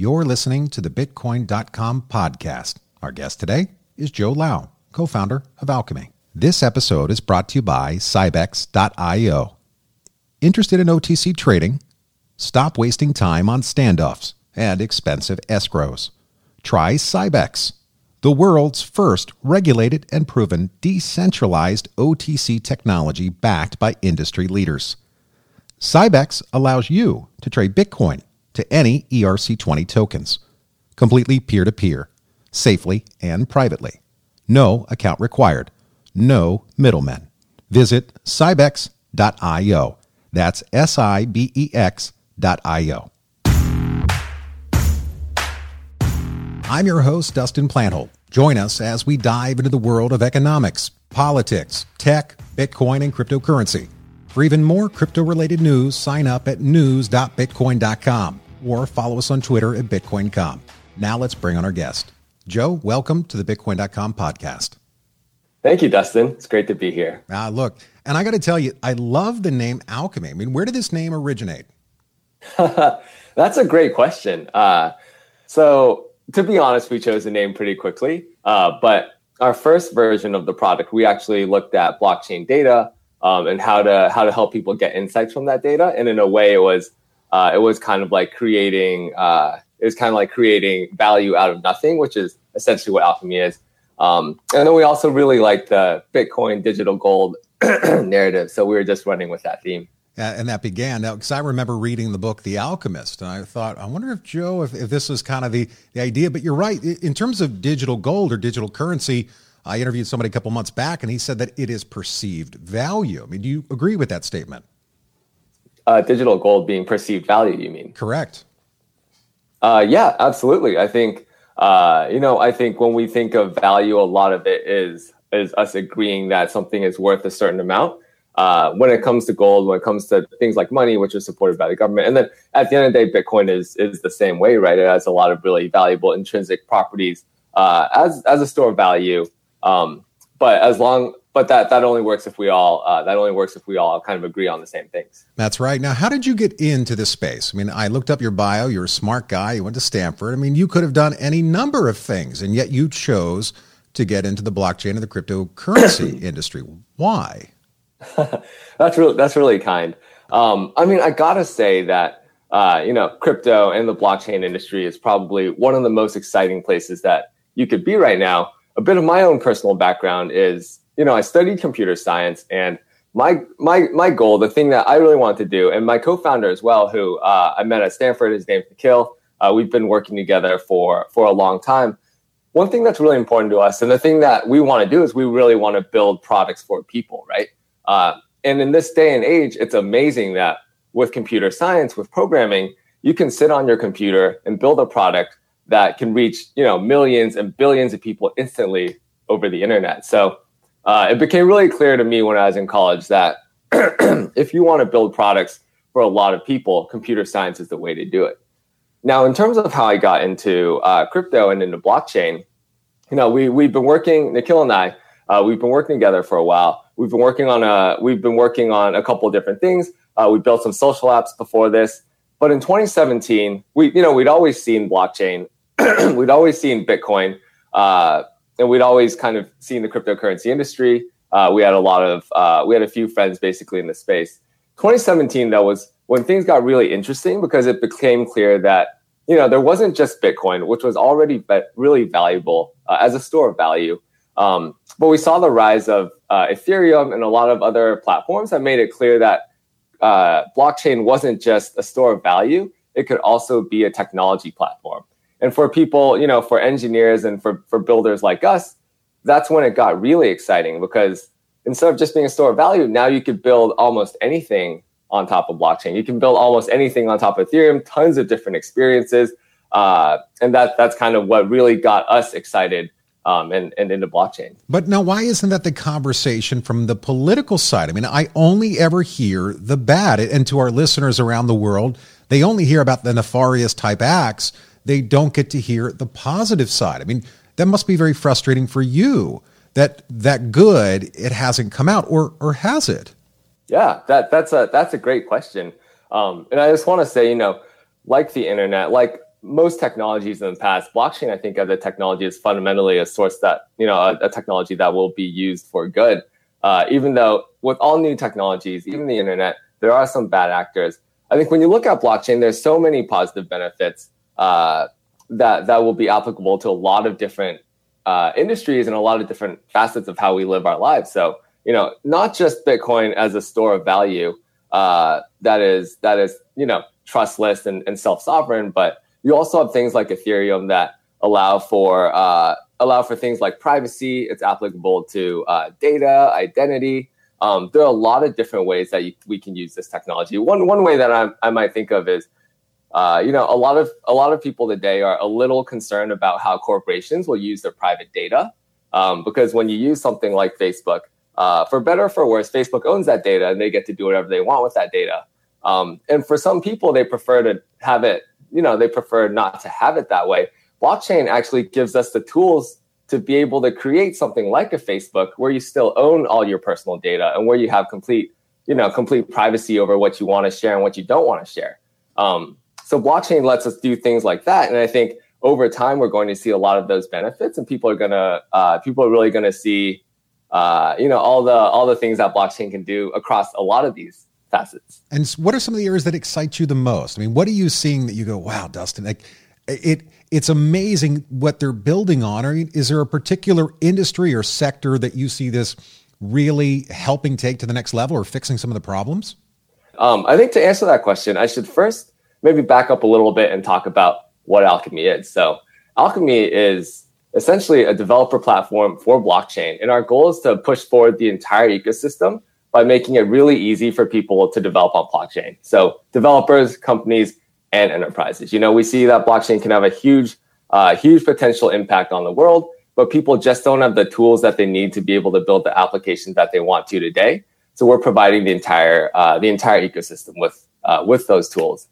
You're listening to the Bitcoin.com podcast. Our guest today is Joe Lau, co founder of Alchemy. This episode is brought to you by Sibex.io. Interested in OTC trading? Stop wasting time on standoffs and expensive escrows. Try Sibex, the world's first regulated and proven decentralized OTC technology backed by industry leaders. Sibex allows you to trade Bitcoin to any ERC20 tokens, completely peer to peer, safely and privately. No account required, no middlemen. Visit Sibex.io. That's S I B E X.io. I'm your host, Dustin Plantholt. Join us as we dive into the world of economics, politics, tech, Bitcoin, and cryptocurrency. For even more crypto related news, sign up at news.bitcoin.com or follow us on Twitter at Bitcoin.com. Now let's bring on our guest. Joe, welcome to the Bitcoin.com podcast. Thank you, Dustin. It's great to be here. Ah, look, and I got to tell you, I love the name Alchemy. I mean, where did this name originate? That's a great question. Uh, so, to be honest, we chose the name pretty quickly. Uh, but our first version of the product, we actually looked at blockchain data um, and how to how to help people get insights from that data. And in a way, it was uh, it was kind of like creating uh, it was kind of like creating value out of nothing, which is essentially what alchemy is. Um, and then we also really like the Bitcoin digital gold narrative, so we were just running with that theme. and that began now because I remember reading the book The Alchemist, and I thought, I wonder if Joe, if, if this was kind of the the idea. But you're right in terms of digital gold or digital currency. I interviewed somebody a couple months back, and he said that it is perceived value. I mean, do you agree with that statement? Uh, digital gold being perceived value, you mean? Correct. Uh, yeah, absolutely. I think uh, you know, I think when we think of value, a lot of it is is us agreeing that something is worth a certain amount. Uh, when it comes to gold, when it comes to things like money, which is supported by the government, and then at the end of the day, Bitcoin is is the same way, right? It has a lot of really valuable intrinsic properties uh, as as a store of value. Um, but as long but that that only works if we all uh, that only works if we all kind of agree on the same things. That's right. Now, how did you get into this space? I mean, I looked up your bio. You're a smart guy. You went to Stanford. I mean, you could have done any number of things, and yet you chose to get into the blockchain and the cryptocurrency industry. Why? that's really that's really kind. Um, I mean, I gotta say that uh, you know, crypto and the blockchain industry is probably one of the most exciting places that you could be right now. A bit of my own personal background is you know, I studied computer science and my my my goal, the thing that I really wanted to do, and my co-founder as well, who uh, I met at Stanford, his name's Nikhil. Uh, we've been working together for for a long time. One thing that's really important to us, and the thing that we want to do, is we really want to build products for people, right? Uh, and in this day and age, it's amazing that with computer science, with programming, you can sit on your computer and build a product that can reach you know millions and billions of people instantly over the internet. So uh, it became really clear to me when I was in college that if you want to build products for a lot of people, computer science is the way to do it. Now, in terms of how I got into uh, crypto and into blockchain, you know, we we've been working, Nikhil and I, uh, we've been working together for a while. We've been working on a we've been working on a couple of different things. Uh, we built some social apps before this, but in 2017, we you know we'd always seen blockchain, we'd always seen Bitcoin. And we'd always kind of seen the cryptocurrency industry. Uh, we had a lot of uh, we had a few friends basically in the space. 2017 that was when things got really interesting because it became clear that you know there wasn't just Bitcoin, which was already really valuable uh, as a store of value, um, but we saw the rise of uh, Ethereum and a lot of other platforms that made it clear that uh, blockchain wasn't just a store of value; it could also be a technology platform. And for people, you know, for engineers and for, for builders like us, that's when it got really exciting because instead of just being a store of value, now you could build almost anything on top of blockchain. You can build almost anything on top of Ethereum, tons of different experiences. Uh, and that that's kind of what really got us excited um, and, and into blockchain. But now, why isn't that the conversation from the political side? I mean, I only ever hear the bad, and to our listeners around the world, they only hear about the nefarious type acts they don't get to hear the positive side. I mean, that must be very frustrating for you that that good it hasn't come out or or has it? Yeah, that that's a that's a great question. Um, and I just want to say, you know, like the internet, like most technologies in the past, blockchain, I think, as a technology is fundamentally a source that, you know, a, a technology that will be used for good. Uh, even though with all new technologies, even the internet, there are some bad actors. I think when you look at blockchain, there's so many positive benefits uh, that that will be applicable to a lot of different uh, industries and a lot of different facets of how we live our lives. So, you know, not just Bitcoin as a store of value uh, that is that is you know trustless and, and self sovereign, but you also have things like Ethereum that allow for uh, allow for things like privacy. It's applicable to uh, data, identity. Um, there are a lot of different ways that you, we can use this technology. One one way that I, I might think of is, uh, you know, a lot of a lot of people today are a little concerned about how corporations will use their private data, um, because when you use something like Facebook, uh, for better or for worse, Facebook owns that data and they get to do whatever they want with that data. Um, and for some people, they prefer to have it you know they prefer not to have it that way. Blockchain actually gives us the tools to be able to create something like a facebook where you still own all your personal data and where you have complete you know complete privacy over what you want to share and what you don't want to share. Um, so blockchain lets us do things like that and i think over time we're going to see a lot of those benefits and people are going to uh, people are really going to see uh, you know all the all the things that blockchain can do across a lot of these facets. And what are some of the areas that excite you the most? I mean, what are you seeing that you go, wow, Dustin, like it, it's amazing what they're building on. Or is there a particular industry or sector that you see this really helping take to the next level or fixing some of the problems? Um, I think to answer that question, I should first maybe back up a little bit and talk about what Alchemy is. So, Alchemy is essentially a developer platform for blockchain, and our goal is to push forward the entire ecosystem by making it really easy for people to develop on blockchain. So developers, companies, and enterprises. You know, we see that blockchain can have a huge, uh, huge potential impact on the world, but people just don't have the tools that they need to be able to build the applications that they want to today. So we're providing the entire uh, the entire ecosystem with uh, with those tools.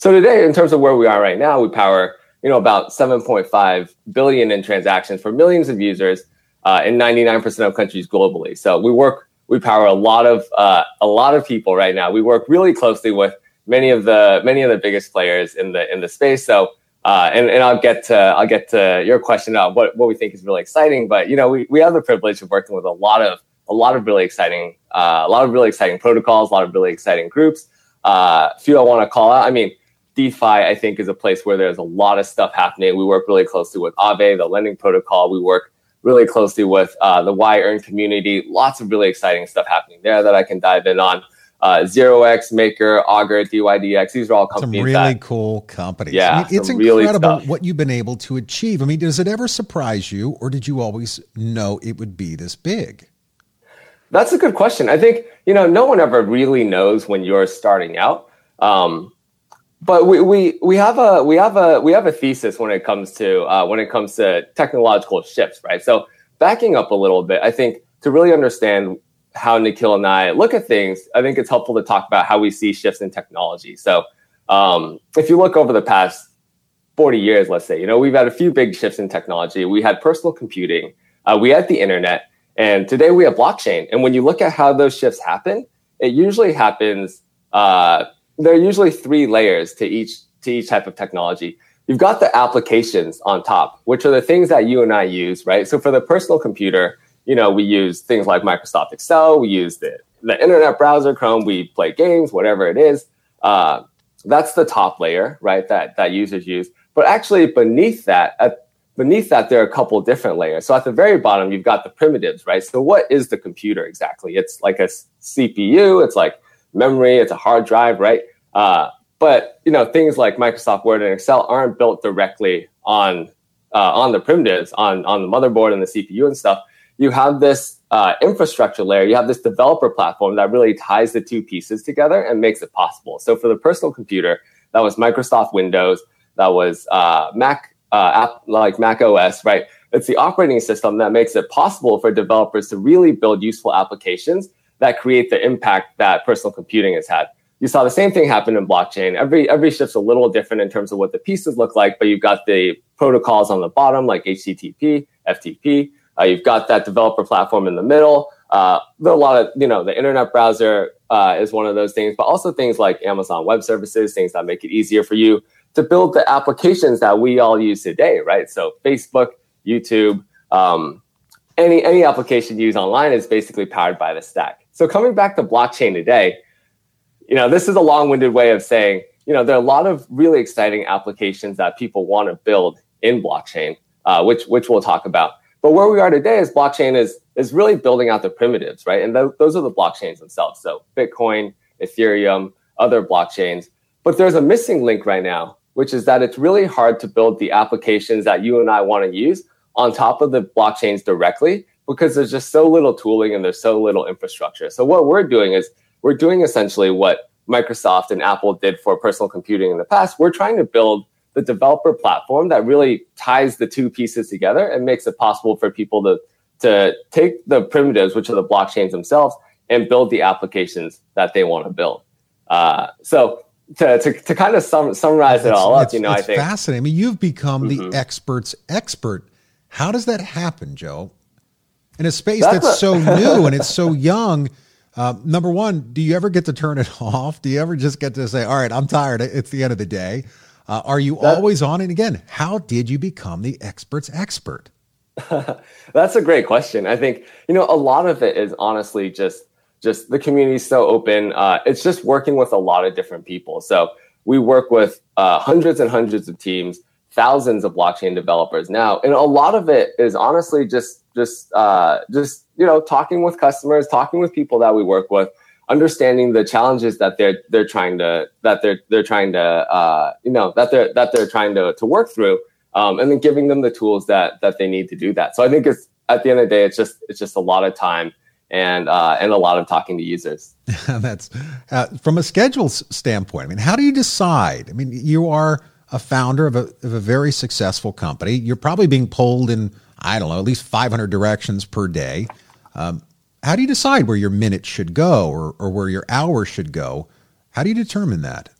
So today, in terms of where we are right now, we power you know about 7.5 billion in transactions for millions of users uh, in 99% of countries globally. So we work we power a lot of uh, a lot of people right now. We work really closely with many of the many of the biggest players in the in the space. So uh, and, and I'll get to I'll get to your question about what, what we think is really exciting. But you know, we, we have the privilege of working with a lot of a lot of really exciting uh, a lot of really exciting protocols, a lot of really exciting groups. Uh, a few I want to call out. I mean, DeFi I think is a place where there's a lot of stuff happening. We work really closely with Aave, the lending protocol. We work really closely with uh, the YEarn community. Lots of really exciting stuff happening there that I can dive in on. Uh, Zero X, Maker, Augur, DYDX. These are all companies. Some really that, cool companies. Yeah, I mean, it's incredible really what you've been able to achieve. I mean, does it ever surprise you, or did you always know it would be this big? That's a good question. I think you know no one ever really knows when you're starting out. Um, but we, we we have a we have a we have a thesis when it comes to uh, when it comes to technological shifts, right? So backing up a little bit, I think to really understand how Nikhil and I look at things, I think it's helpful to talk about how we see shifts in technology. So um, if you look over the past 40 years, let's say, you know, we've had a few big shifts in technology. We had personal computing, uh, we had the internet, and today we have blockchain. And when you look at how those shifts happen, it usually happens. Uh, there are usually three layers to each to each type of technology. You've got the applications on top, which are the things that you and I use, right? So for the personal computer, you know, we use things like Microsoft Excel, we use the the internet browser, Chrome, we play games, whatever it is. Uh, that's the top layer, right? That that users use. But actually, beneath that, at, beneath that, there are a couple different layers. So at the very bottom, you've got the primitives, right? So what is the computer exactly? It's like a CPU. It's like memory. It's a hard drive, right? Uh, but you know, things like Microsoft Word and Excel aren't built directly on uh, on the primitives, on on the motherboard and the CPU and stuff. You have this uh, infrastructure layer. You have this developer platform that really ties the two pieces together and makes it possible. So for the personal computer, that was Microsoft Windows. That was uh, Mac uh, app like Mac OS, right? It's the operating system that makes it possible for developers to really build useful applications that create the impact that personal computing has had. You saw the same thing happen in blockchain. Every every shift's a little different in terms of what the pieces look like, but you've got the protocols on the bottom like HTTP, FTP. Uh, you've got that developer platform in the middle. Uh, a lot of you know the internet browser uh, is one of those things, but also things like Amazon Web Services, things that make it easier for you to build the applications that we all use today, right? So Facebook, YouTube, um, any any application you use online is basically powered by the stack. So coming back to blockchain today, you know, this is a long-winded way of saying, you know, there are a lot of really exciting applications that people want to build in blockchain, uh, which which we'll talk about. But where we are today is blockchain is is really building out the primitives, right? And th- those are the blockchains themselves. So Bitcoin, Ethereum, other blockchains. But there's a missing link right now, which is that it's really hard to build the applications that you and I want to use on top of the blockchains directly because there's just so little tooling and there's so little infrastructure. So what we're doing is we're doing essentially what Microsoft and Apple did for personal computing in the past. We're trying to build the developer platform that really ties the two pieces together and makes it possible for people to to take the primitives, which are the blockchains themselves, and build the applications that they want to build. Uh, so to, to, to kind of sum, summarize it all up, you know, I think fascinating. I mean, you've become mm-hmm. the expert's expert. How does that happen, Joe? In a space that's, that's a- so new and it's so young. Uh, number one, do you ever get to turn it off? Do you ever just get to say, "All right, I'm tired. It's the end of the day"? Uh, are you always on? And again, how did you become the expert's expert? That's a great question. I think you know a lot of it is honestly just just the community is so open. Uh, it's just working with a lot of different people. So we work with uh, hundreds and hundreds of teams, thousands of blockchain developers now, and a lot of it is honestly just just uh, just you know talking with customers, talking with people that we work with, understanding the challenges that they're they're trying to that they're they're trying to uh, you know that they're that they're trying to to work through, um, and then giving them the tools that that they need to do that. So I think it's at the end of the day, it's just it's just a lot of time and uh, and a lot of talking to users. That's uh, from a schedule standpoint. I mean, how do you decide? I mean, you are a founder of a, of a very successful company. You're probably being pulled in I don't know at least 500 directions per day. Um, how do you decide where your minutes should go or, or where your hours should go? How do you determine that?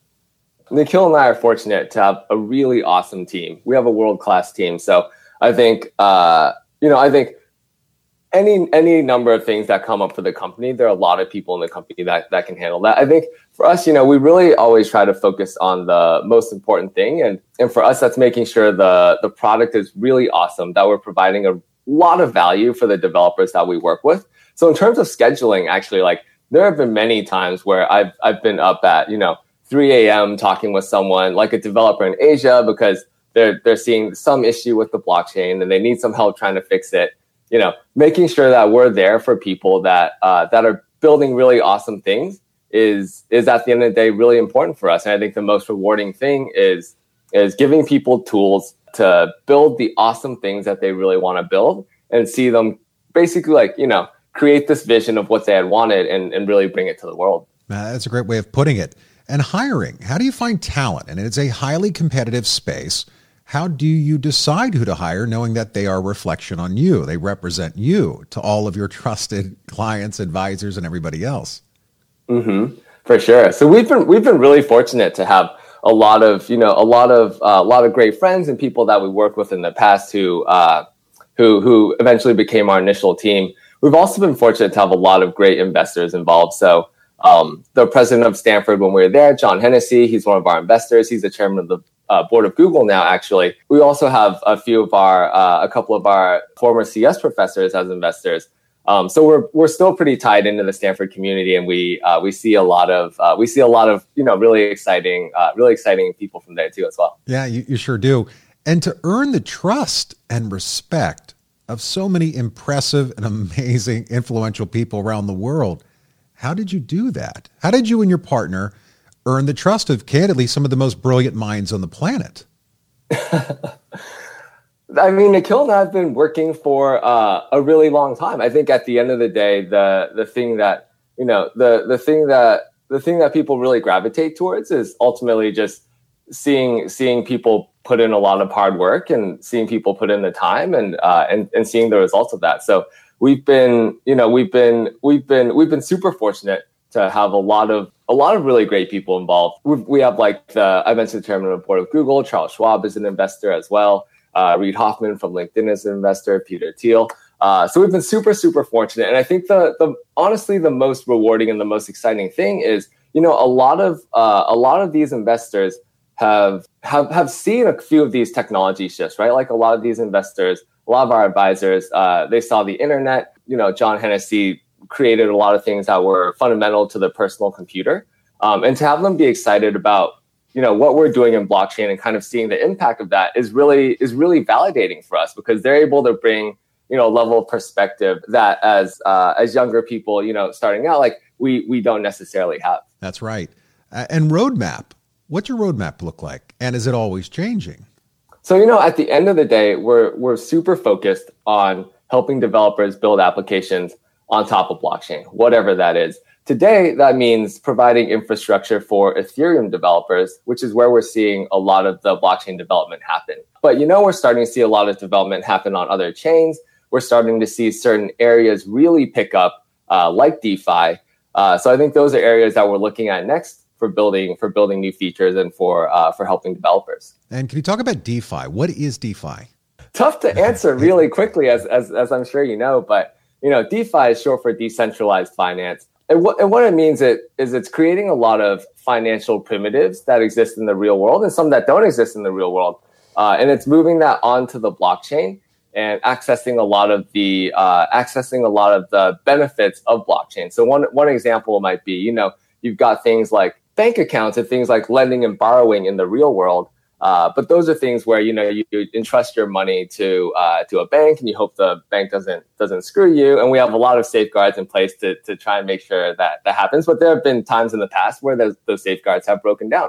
Nikhil and I are fortunate to have a really awesome team. We have a world class team. So I think, uh, you know, I think any any number of things that come up for the company, there are a lot of people in the company that that can handle that. I think for us, you know, we really always try to focus on the most important thing, and and for us, that's making sure the the product is really awesome, that we're providing a lot of value for the developers that we work with. So in terms of scheduling, actually, like there have been many times where I've I've been up at you know 3 a.m. talking with someone like a developer in Asia because they're they're seeing some issue with the blockchain and they need some help trying to fix it you know, making sure that we're there for people that uh, that are building really awesome things is is at the end of the day really important for us. And I think the most rewarding thing is is giving people tools to build the awesome things that they really want to build and see them basically like you know create this vision of what they had wanted and, and really bring it to the world. Uh, that's a great way of putting it. And hiring, how do you find talent? And it's a highly competitive space how do you decide who to hire knowing that they are a reflection on you? They represent you to all of your trusted clients advisors and everybody else. Mm-hmm. for sure. So we've been we've been really fortunate to have a lot of you know a lot of uh, a lot of great friends and people that we worked with in the past who uh, who who eventually became our initial team. We've also been fortunate to have a lot of great investors involved. So um, the president of Stanford when we were there, John Hennessy, he's one of our investors. He's the chairman of the uh, board of Google now, actually. We also have a few of our, uh, a couple of our former CS professors as investors. Um, so we're we're still pretty tied into the Stanford community, and we uh, we see a lot of uh, we see a lot of you know really exciting uh, really exciting people from there too as well. Yeah, you, you sure do. And to earn the trust and respect of so many impressive and amazing influential people around the world, how did you do that? How did you and your partner earn the trust of candidly some of the most brilliant minds on the planet. I mean, Nikhil and I have been working for uh, a really long time. I think at the end of the day, the the thing that you know, the the thing that the thing that people really gravitate towards is ultimately just seeing seeing people put in a lot of hard work and seeing people put in the time and uh, and and seeing the results of that. So we've been, you know, we've been we've been we've been super fortunate to have a lot of a lot of really great people involved. we we have like the I mentioned the chairman of the board of Google, Charles Schwab is an investor as well. Uh, Reid Hoffman from LinkedIn is an investor. Peter Thiel. Uh, so we've been super super fortunate, and I think the the honestly the most rewarding and the most exciting thing is you know a lot of uh, a lot of these investors have have have seen a few of these technology shifts, right? Like a lot of these investors, a lot of our advisors, uh, they saw the internet. You know, John Hennessy created a lot of things that were fundamental to the personal computer, um, and to have them be excited about you know what we're doing in blockchain and kind of seeing the impact of that is really is really validating for us because they're able to bring you know level of perspective that as uh, as younger people you know starting out like we we don't necessarily have. That's right. Uh, and roadmap. What's your roadmap look like? And is it always changing? So you know at the end of the day we're we're super focused on helping developers build applications on top of blockchain whatever that is Today, that means providing infrastructure for Ethereum developers, which is where we're seeing a lot of the blockchain development happen. But you know, we're starting to see a lot of development happen on other chains. We're starting to see certain areas really pick up, uh, like DeFi. Uh, so I think those are areas that we're looking at next for building for building new features and for uh, for helping developers. And can you talk about DeFi? What is DeFi? Tough to answer really quickly, as, as as I'm sure you know, but you know, DeFi is short for decentralized finance. And what, and what it means it, is it's creating a lot of financial primitives that exist in the real world and some that don't exist in the real world. Uh, and it's moving that onto the blockchain and accessing a lot of the uh, accessing a lot of the benefits of blockchain. So one one example might be, you know, you've got things like bank accounts and things like lending and borrowing in the real world uh, but those are things where you know you, you entrust your money to uh, to a bank, and you hope the bank doesn't doesn't screw you. And we have a lot of safeguards in place to to try and make sure that that happens. But there have been times in the past where those, those safeguards have broken down.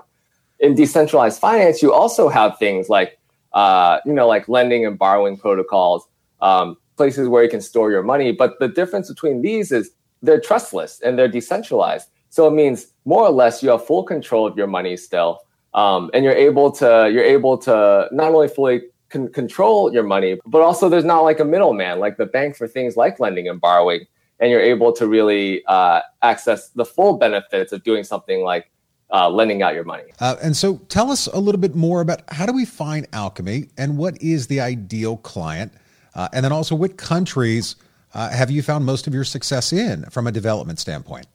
In decentralized finance, you also have things like uh, you know like lending and borrowing protocols, um, places where you can store your money. But the difference between these is they're trustless and they're decentralized. So it means more or less you have full control of your money still um, and you're able to you're able to not only fully con- control your money, but also there's not like a middleman like the bank for things like lending and borrowing, and you're able to really uh, access the full benefits of doing something like uh, lending out your money. Uh, and so, tell us a little bit more about how do we find Alchemy, and what is the ideal client, uh, and then also what countries uh, have you found most of your success in from a development standpoint?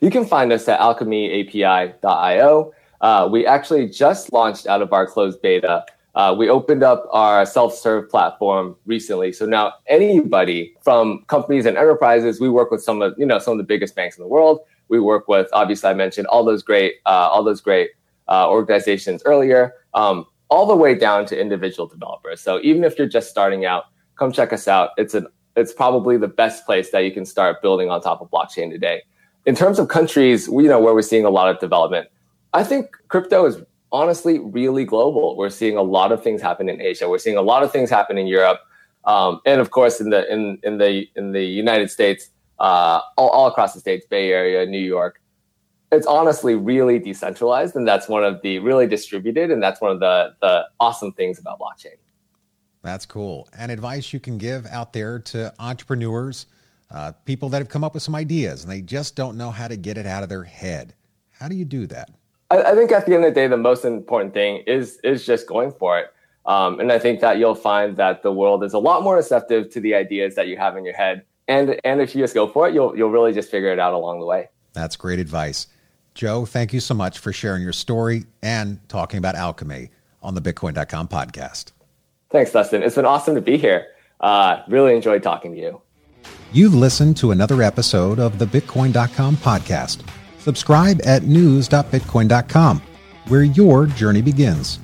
You can find us at alchemyapi.io. Uh, we actually just launched out of our closed beta. Uh, we opened up our self-serve platform recently, so now anybody from companies and enterprises, we work with some of you know some of the biggest banks in the world. We work with obviously I mentioned all those great uh, all those great uh, organizations earlier, um, all the way down to individual developers. So even if you're just starting out, come check us out. It's an it's probably the best place that you can start building on top of blockchain today. In terms of countries, you know where we're seeing a lot of development. I think crypto is honestly really global. We're seeing a lot of things happen in Asia. We're seeing a lot of things happen in Europe, um, and of course in the in in the in the United States, uh, all, all across the states, Bay Area, New York. It's honestly really decentralized, and that's one of the really distributed, and that's one of the the awesome things about blockchain. That's cool. And advice you can give out there to entrepreneurs, uh, people that have come up with some ideas and they just don't know how to get it out of their head. How do you do that? I, I, think at the end of the day, the most important thing is is just going for it. Um, and I think that you'll find that the world is a lot more receptive to the ideas that you have in your head. And and if you just go for it, you'll you'll really just figure it out along the way. That's great advice. Joe, thank you so much for sharing your story and talking about alchemy on the Bitcoin.com podcast. Thanks, Dustin. It's been awesome to be here. Uh, really enjoyed talking to you. You've listened to another episode of the Bitcoin.com podcast. Subscribe at news.bitcoin.com, where your journey begins.